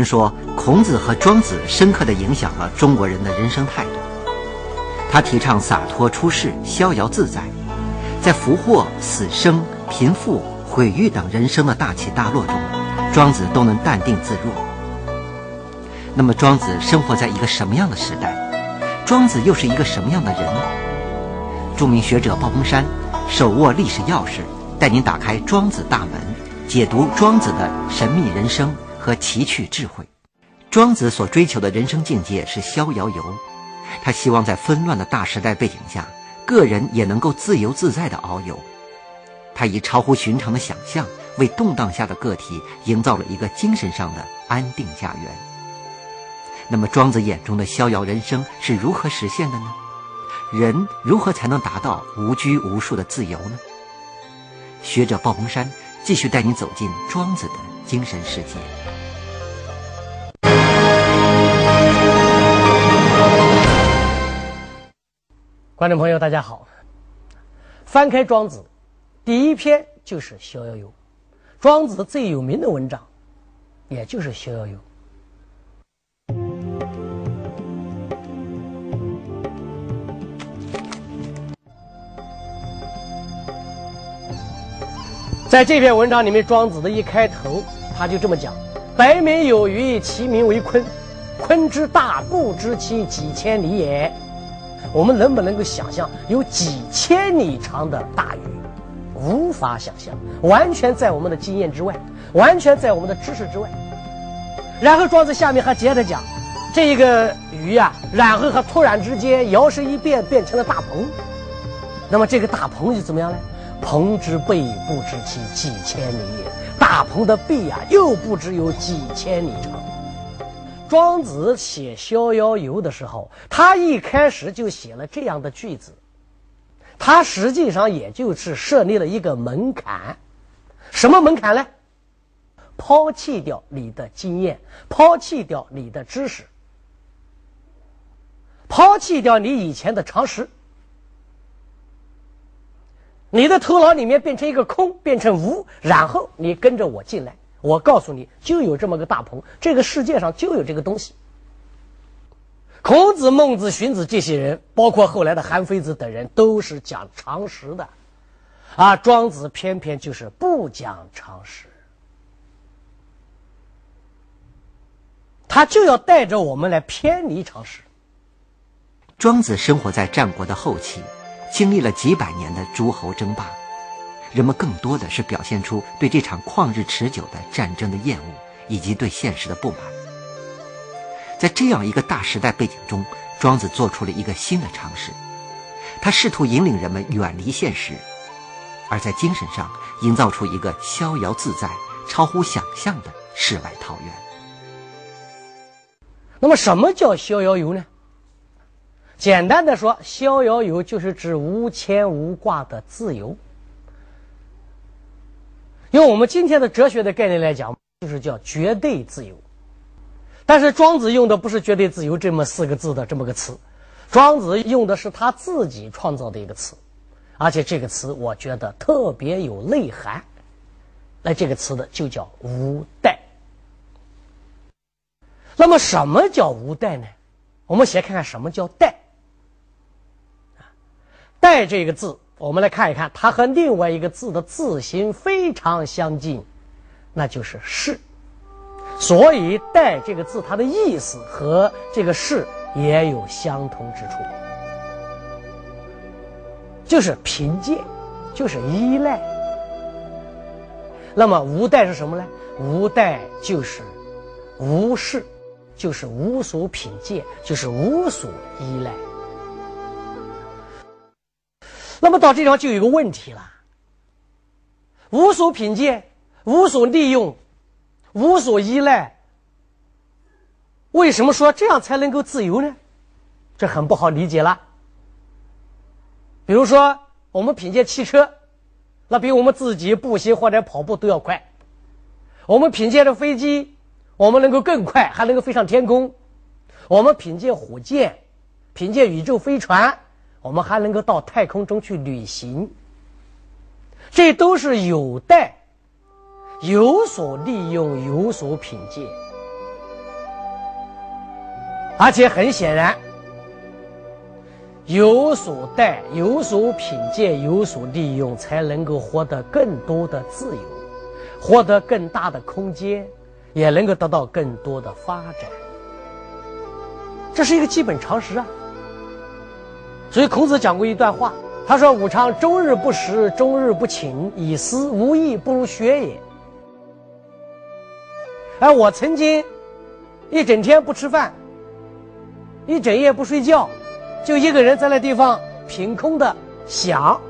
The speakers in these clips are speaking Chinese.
人说，孔子和庄子深刻地影响了中国人的人生态度。他提倡洒脱出世、逍遥自在，在福祸、死生、贫富、毁誉等人生的大起大落中，庄子都能淡定自若。那么，庄子生活在一个什么样的时代？庄子又是一个什么样的人？著名学者鲍鹏山手握历史钥匙，带您打开庄子大门，解读庄子的神秘人生。和奇趣智慧，庄子所追求的人生境界是逍遥游。他希望在纷乱的大时代背景下，个人也能够自由自在地遨游。他以超乎寻常的想象，为动荡下的个体营造了一个精神上的安定家园。那么，庄子眼中的逍遥人生是如何实现的呢？人如何才能达到无拘无束的自由呢？学者鲍鹏山继续带你走进庄子的精神世界。观众朋友，大家好。翻开《庄子》，第一篇就是《逍遥游》。庄子最有名的文章，也就是《逍遥游》。在这篇文章里面，庄子的一开头，他就这么讲：“白眉有鱼，其名为鲲。鲲之大，不知其几千里也。”我们能不能够想象有几千里长的大鱼？无法想象，完全在我们的经验之外，完全在我们的知识之外。然后庄子下面还接着讲，这个鱼呀，然后它突然之间摇身一变变成了大鹏。那么这个大鹏又怎么样呢？鹏之背不知其几千里也。大鹏的背呀，又不知有几千里长。庄子写《逍遥游》的时候，他一开始就写了这样的句子。他实际上也就是设立了一个门槛，什么门槛呢？抛弃掉你的经验，抛弃掉你的知识，抛弃掉你以前的常识，你的头脑里面变成一个空，变成无，然后你跟着我进来。我告诉你，就有这么个大鹏，这个世界上就有这个东西。孔子、孟子、荀子这些人，包括后来的韩非子等人，都是讲常识的，啊，庄子偏偏就是不讲常识，他就要带着我们来偏离常识。庄子生活在战国的后期，经历了几百年的诸侯争霸。人们更多的是表现出对这场旷日持久的战争的厌恶，以及对现实的不满。在这样一个大时代背景中，庄子做出了一个新的尝试，他试图引领人们远离现实，而在精神上营造出一个逍遥自在、超乎想象的世外桃源。那么，什么叫逍遥游呢？简单的说，逍遥游就是指无牵无挂的自由。用我们今天的哲学的概念来讲，就是叫绝对自由。但是庄子用的不是“绝对自由”这么四个字的这么个词，庄子用的是他自己创造的一个词，而且这个词我觉得特别有内涵。那这个词的就叫“无待”。那么什么叫无待呢？我们先看看什么叫“待”。待这个字。我们来看一看，它和另外一个字的字形非常相近，那就是“是”。所以“待”这个字，它的意思和这个“是”也有相同之处，就是凭借，就是依赖。那么“无代”是什么呢？“无代”就是无事，就是无所凭借，就是无所依赖。那么到这地方就有一个问题了：无所凭借、无所利用、无所依赖。为什么说这样才能够自由呢？这很不好理解了。比如说，我们凭借汽车，那比我们自己步行或者跑步都要快；我们凭借着飞机，我们能够更快，还能够飞上天空；我们凭借火箭，凭借宇宙飞船。我们还能够到太空中去旅行，这都是有待有所利用、有所品鉴。而且很显然，有所待、有所品鉴、有所利用，才能够获得更多的自由，获得更大的空间，也能够得到更多的发展。这是一个基本常识啊。所以孔子讲过一段话，他说：“武昌终日不食，终日不寝，以思无益，不如学也。”而我曾经一整天不吃饭。一整夜不睡觉，就一个人在那地方凭空的想，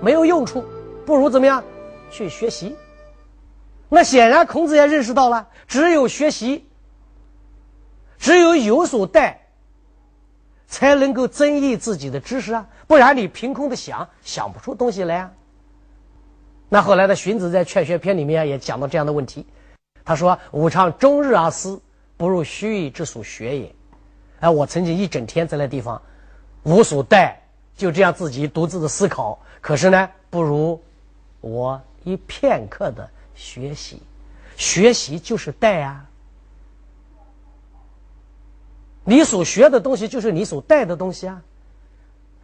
没有用处，不如怎么样去学习？那显然孔子也认识到了，只有学习，只有有所待，才能够增益自己的知识啊！不然你凭空的想，想不出东西来啊。那后来的荀子在《劝学篇》里面也讲到这样的问题，他说：“吾尝终日而思，不如须臾之所学也。”哎，我曾经一整天在那地方无所待，就这样自己独自的思考。可是呢，不如我一片刻的学习，学习就是待啊。你所学的东西就是你所带的东西啊，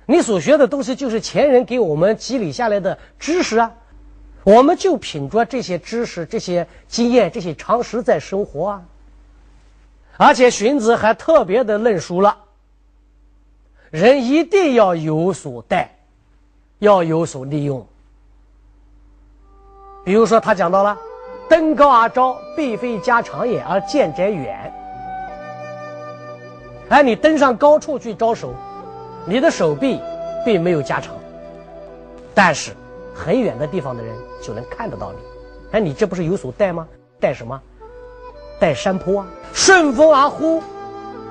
你所学的东西就是前人给我们积累下来的知识啊，我们就凭着这些知识、这些经验、这些常识在生活啊。而且荀子还特别的论述了，人一定要有所待，要有所利用。比如说，他讲到了“登高而招，必非家长也，而见者远”。哎，你登上高处去招手，你的手臂并没有加长，但是很远的地方的人就能看得到你。哎，你这不是有所带吗？带什么？带山坡啊！顺风而呼，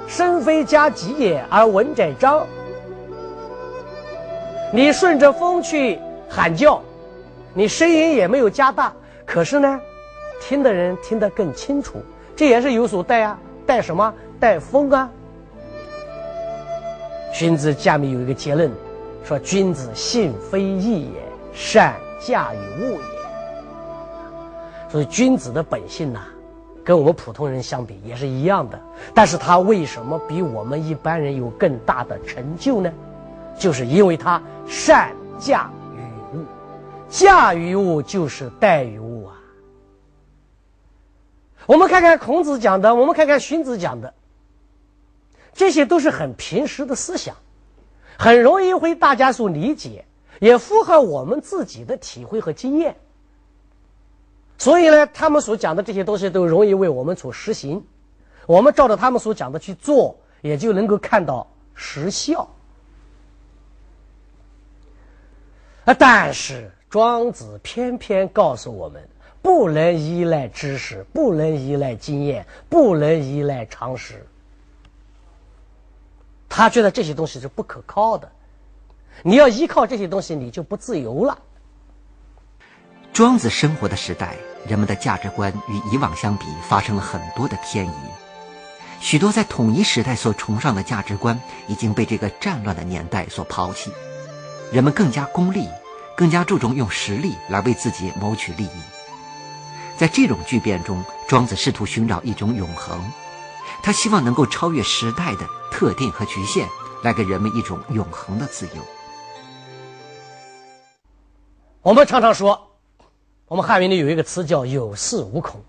声非加急也，而闻者张。你顺着风去喊叫，你声音也没有加大，可是呢，听的人听得更清楚。这也是有所带啊，带什么？带风啊。荀子下面有一个结论，说：君子性非义也，善驾驭物也。所以君子的本性呐。跟我们普通人相比也是一样的，但是他为什么比我们一般人有更大的成就呢？就是因为他善驾驭物，驾驭物就是待于物啊。我们看看孔子讲的，我们看看荀子讲的，这些都是很平实的思想，很容易为大家所理解，也符合我们自己的体会和经验。所以呢，他们所讲的这些东西都容易为我们所实行，我们照着他们所讲的去做，也就能够看到实效。啊，但是庄子偏偏告诉我们，不能依赖知识，不能依赖经验，不能依赖常识。他觉得这些东西是不可靠的，你要依靠这些东西，你就不自由了。庄子生活的时代。人们的价值观与以往相比发生了很多的偏移，许多在统一时代所崇尚的价值观已经被这个战乱的年代所抛弃。人们更加功利，更加注重用实力来为自己谋取利益。在这种巨变中，庄子试图寻找一种永恒，他希望能够超越时代的特定和局限，来给人们一种永恒的自由。我们常常说。我们汉语里有一个词叫“有恃无恐”，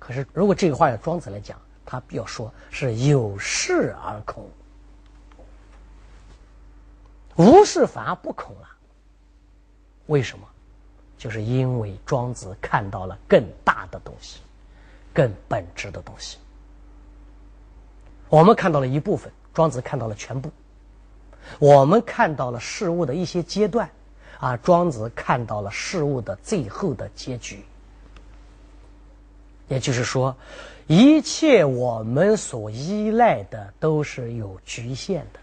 可是如果这个话要庄子来讲，他要说是“有恃而恐”，无事反而不恐了。为什么？就是因为庄子看到了更大的东西，更本质的东西。我们看到了一部分，庄子看到了全部。我们看到了事物的一些阶段。啊，庄子看到了事物的最后的结局，也就是说，一切我们所依赖的都是有局限的。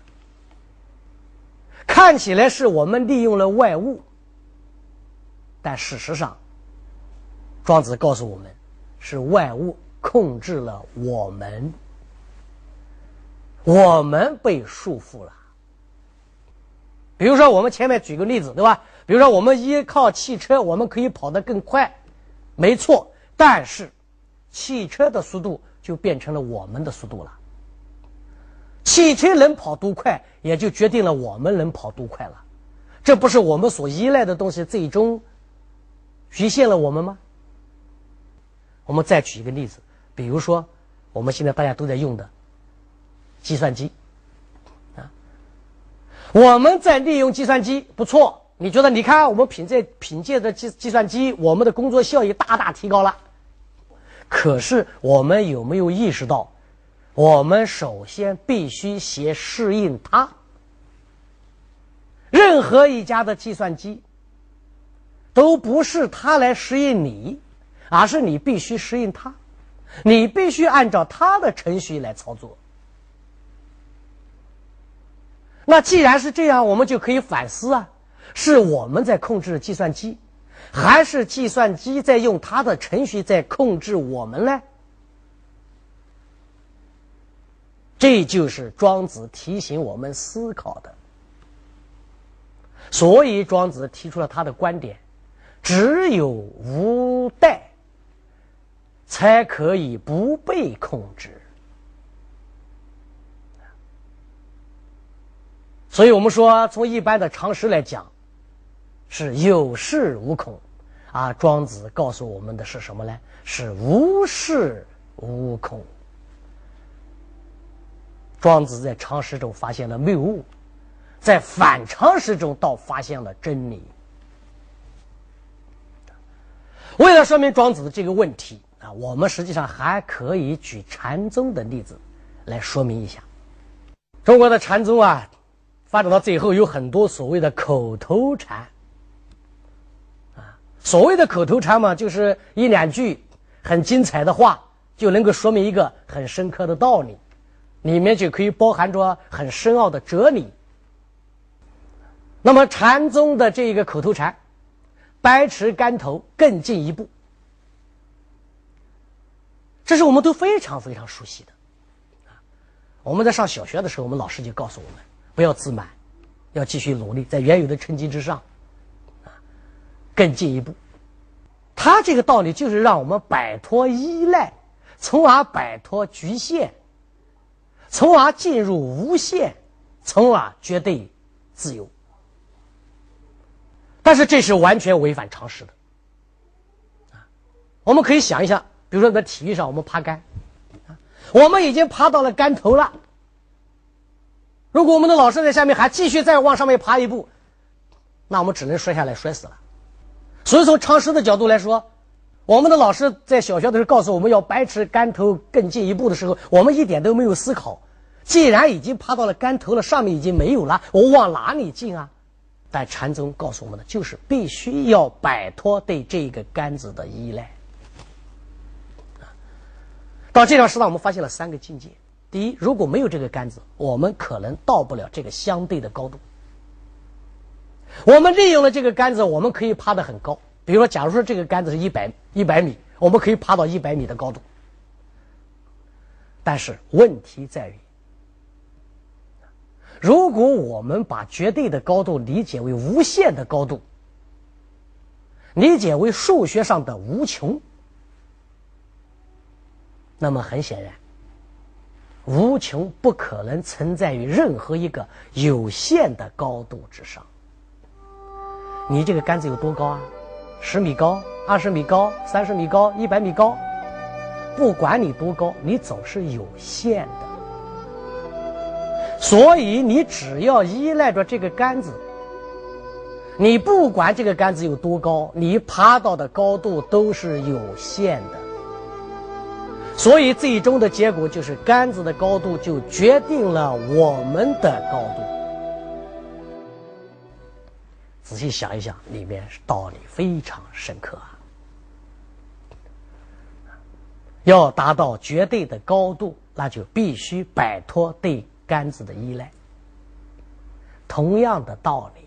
看起来是我们利用了外物，但事实上，庄子告诉我们，是外物控制了我们，我们被束缚了。比如说，我们前面举个例子，对吧？比如说，我们依靠汽车，我们可以跑得更快，没错。但是，汽车的速度就变成了我们的速度了。汽车能跑多快，也就决定了我们能跑多快了。这不是我们所依赖的东西最终局限了我们吗？我们再举一个例子，比如说我们现在大家都在用的计算机啊，我们在利用计算机不错。你觉得？你看，我们凭借凭借着计计算机，我们的工作效率大大提高了。可是，我们有没有意识到，我们首先必须先适应它？任何一家的计算机，都不是它来适应你，而是你必须适应它，你必须按照它的程序来操作。那既然是这样，我们就可以反思啊。是我们在控制计算机，还是计算机在用它的程序在控制我们呢？这就是庄子提醒我们思考的。所以庄子提出了他的观点：只有无代，才可以不被控制。所以我们说，从一般的常识来讲。是有恃无恐，啊！庄子告诉我们的是什么呢？是无恃无恐。庄子在常识中发现了谬误，在反常识中倒发现了真理。为了说明庄子的这个问题啊，我们实际上还可以举禅宗的例子来说明一下。中国的禅宗啊，发展到最后有很多所谓的口头禅。啊所谓的口头禅嘛，就是一两句很精彩的话，就能够说明一个很深刻的道理，里面就可以包含着很深奥的哲理。那么禅宗的这一个口头禅“百尺竿头”更进一步，这是我们都非常非常熟悉的。我们在上小学的时候，我们老师就告诉我们，不要自满，要继续努力，在原有的成绩之上。更进一步，他这个道理就是让我们摆脱依赖，从而摆脱局限，从而进入无限，从而绝对自由。但是这是完全违反常识的。啊，我们可以想一想，比如说在体育上，我们爬杆，啊，我们已经爬到了杆头了。如果我们的老师在下面还继续再往上面爬一步，那我们只能摔下来，摔死了。所以从常识的角度来说，我们的老师在小学的时候告诉我们要百尺竿头更进一步的时候，我们一点都没有思考。既然已经爬到了竿头了，上面已经没有了，我往哪里进啊？但禅宗告诉我们的就是必须要摆脱对这个杆子的依赖。到这条时上，我们发现了三个境界：第一，如果没有这个杆子，我们可能到不了这个相对的高度。我们利用了这个杆子，我们可以爬得很高。比如说，假如说这个杆子是一百一百米，我们可以爬到一百米的高度。但是问题在于，如果我们把绝对的高度理解为无限的高度，理解为数学上的无穷，那么很显然，无穷不可能存在于任何一个有限的高度之上。你这个杆子有多高啊？十米高、二十米高、三十米高、一百米高，不管你多高，你总是有限的。所以你只要依赖着这个杆子，你不管这个杆子有多高，你爬到的高度都是有限的。所以最终的结果就是杆子的高度就决定了我们的高度。仔细想一想，里面道理非常深刻啊！要达到绝对的高度，那就必须摆脱对杆子的依赖。同样的道理，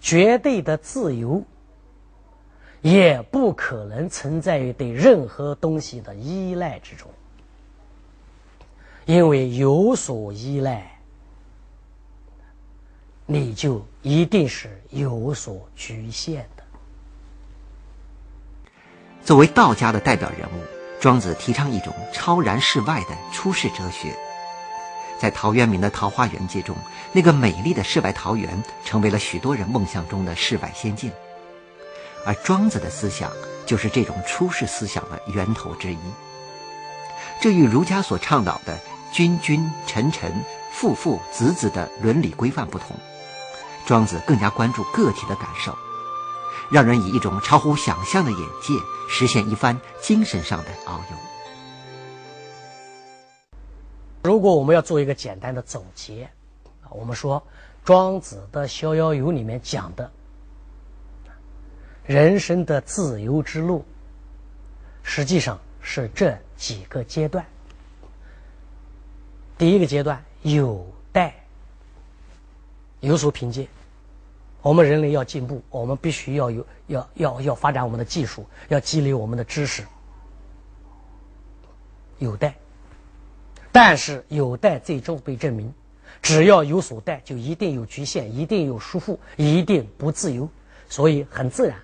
绝对的自由也不可能存在于对任何东西的依赖之中，因为有所依赖。你就一定是有所局限的。作为道家的代表人物，庄子提倡一种超然世外的出世哲学。在陶渊明的《桃花源记》中，那个美丽的世外桃源成为了许多人梦想中的世外仙境，而庄子的思想就是这种出世思想的源头之一。这与儒家所倡导的君君臣臣父父子子的伦理规范不同，庄子更加关注个体的感受，让人以一种超乎想象的眼界，实现一番精神上的遨游。如果我们要做一个简单的总结，啊，我们说庄子的《逍遥游》里面讲的人生的自由之路，实际上是这几个阶段。第一个阶段有待有所凭借，我们人类要进步，我们必须要有要要要发展我们的技术，要积累我们的知识，有待。但是有待最终被证明，只要有所待，就一定有局限，一定有束缚，一定不自由。所以很自然，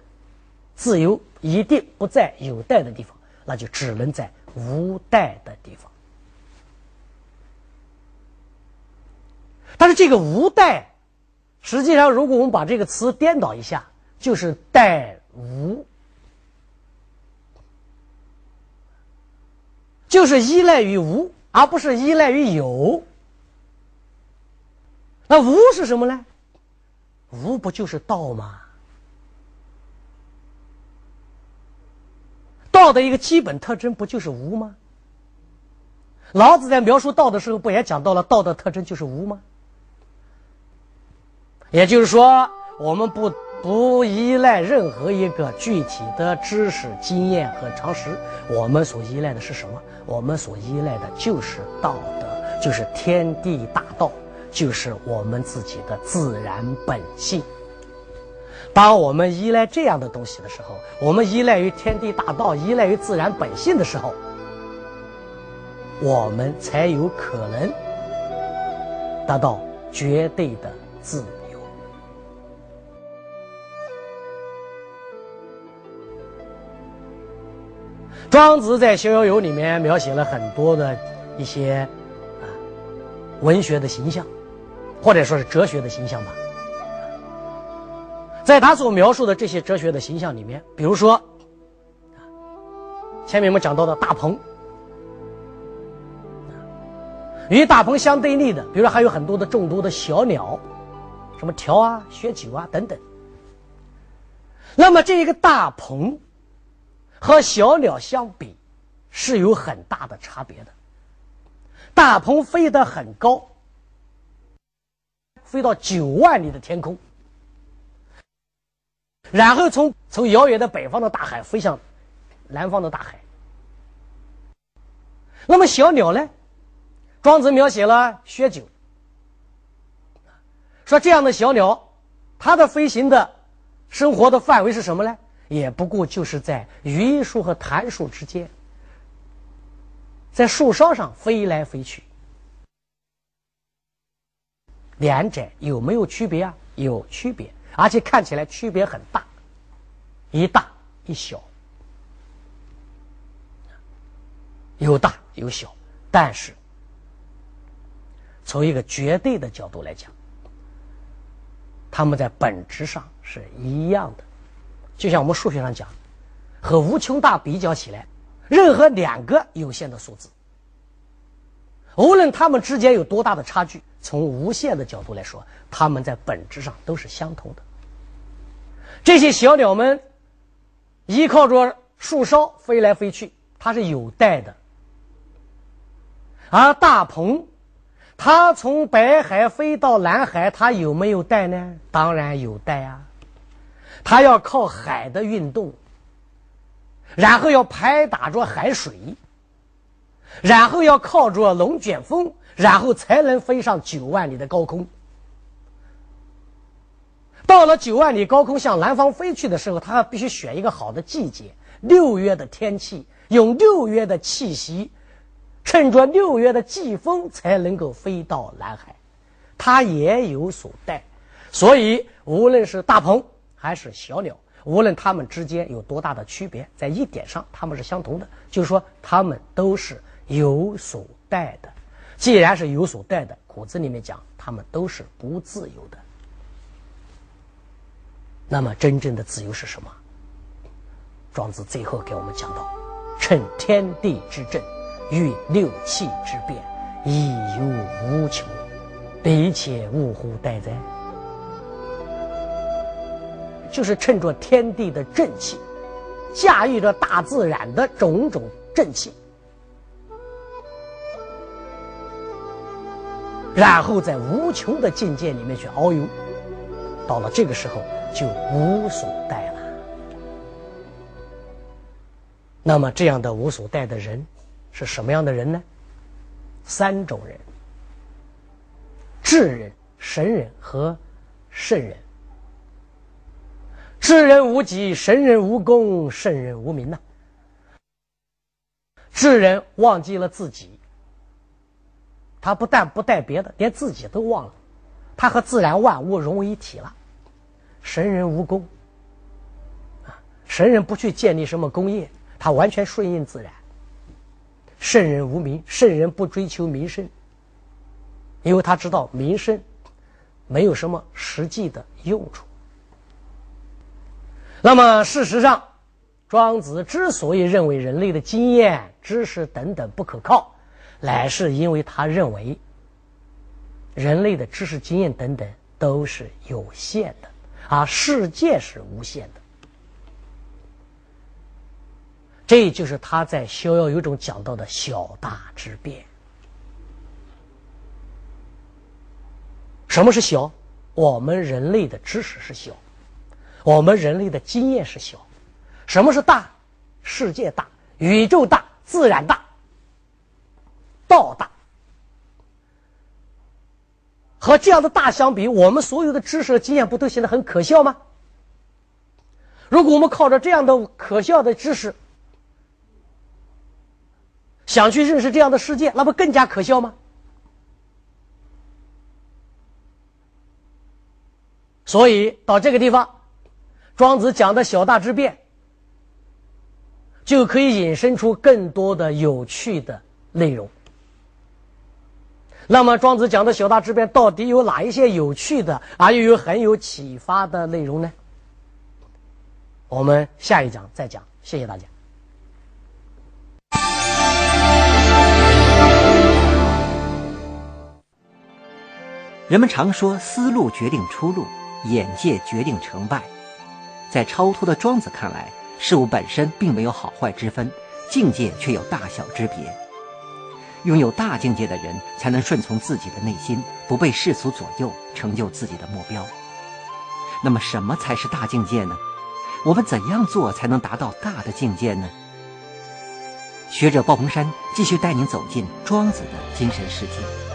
自由一定不在有待的地方，那就只能在无待的地方。但是这个无待，实际上如果我们把这个词颠倒一下，就是待无，就是依赖于无。而不是依赖于有，那无是什么呢？无不就是道吗？道的一个基本特征不就是无吗？老子在描述道的时候，不也讲到了道的特征就是无吗？也就是说，我们不。不依赖任何一个具体的知识、经验和常识，我们所依赖的是什么？我们所依赖的就是道德，就是天地大道，就是我们自己的自然本性。当我们依赖这样的东西的时候，我们依赖于天地大道，依赖于自然本性的时候，我们才有可能达到绝对的自由。庄子在《逍遥游》里面描写了很多的一些啊文学的形象，或者说是哲学的形象吧。在他所描述的这些哲学的形象里面，比如说前面我们讲到的大鹏，与大鹏相对立的，比如说还有很多的众多的小鸟，什么条啊、雪九啊等等。那么这一个大鹏。和小鸟相比，是有很大的差别的。大鹏飞得很高，飞到九万里的天空，然后从从遥远的北方的大海飞向南方的大海。那么小鸟呢？庄子描写了薛九，说这样的小鸟，它的飞行的生活的范围是什么呢？也不过就是在榆树和檀树之间，在树梢上飞来飞去，两者有没有区别啊？有区别，而且看起来区别很大，一大一小，有大有小，但是从一个绝对的角度来讲，它们在本质上是一样的。就像我们数学上讲，和无穷大比较起来，任何两个有限的数字，无论它们之间有多大的差距，从无限的角度来说，它们在本质上都是相同的。这些小鸟们依靠着树梢飞来飞去，它是有带的；而大鹏，它从北海飞到南海，它有没有带呢？当然有带啊。它要靠海的运动，然后要拍打着海水，然后要靠着龙卷风，然后才能飞上九万里的高空。到了九万里高空向南方飞去的时候，它必须选一个好的季节，六月的天气，用六月的气息，趁着六月的季风，才能够飞到南海。它也有所带，所以无论是大鹏。还是小鸟，无论它们之间有多大的区别，在一点上它们是相同的，就是说它们都是有所带的。既然是有所带的，骨子里面讲，他们都是不自由的。那么，真正的自由是什么？庄子最后给我们讲到：趁天地之正，遇六气之变，亦有无穷，彼且呜呼待哉？就是趁着天地的正气，驾驭着大自然的种种正气，然后在无穷的境界里面去遨游，到了这个时候就无所待了。那么这样的无所待的人是什么样的人呢？三种人：智人、神人和圣人。智人无己，神人无功，圣人无名呐。智人忘记了自己，他不但不带别的，连自己都忘了，他和自然万物融为一体了。神人无功，啊，神人不去建立什么功业。他完全顺应自然。圣人无名，圣人不追求名声，因为他知道名声没有什么实际的用处。那么，事实上，庄子之所以认为人类的经验、知识等等不可靠，乃是因为他认为人类的知识、经验等等都是有限的，而世界是无限的。这就是他在《逍遥游》中讲到的小大之变。什么是小？我们人类的知识是小，我们人类的经验是小。什么是大？世界大，宇宙大，自然大，道大。和这样的大相比，我们所有的知识和经验不都显得很可笑吗？如果我们靠着这样的可笑的知识，想去认识这样的世界，那不更加可笑吗？所以到这个地方，庄子讲的小大之变，就可以引申出更多的有趣的内容。那么，庄子讲的小大之变到底有哪一些有趣的，而又有很有启发的内容呢？我们下一讲再讲。谢谢大家。人们常说，思路决定出路，眼界决定成败。在超脱的庄子看来，事物本身并没有好坏之分，境界却有大小之别。拥有大境界的人，才能顺从自己的内心，不被世俗左右，成就自己的目标。那么，什么才是大境界呢？我们怎样做才能达到大的境界呢？学者鲍鹏山继续带您走进庄子的精神世界。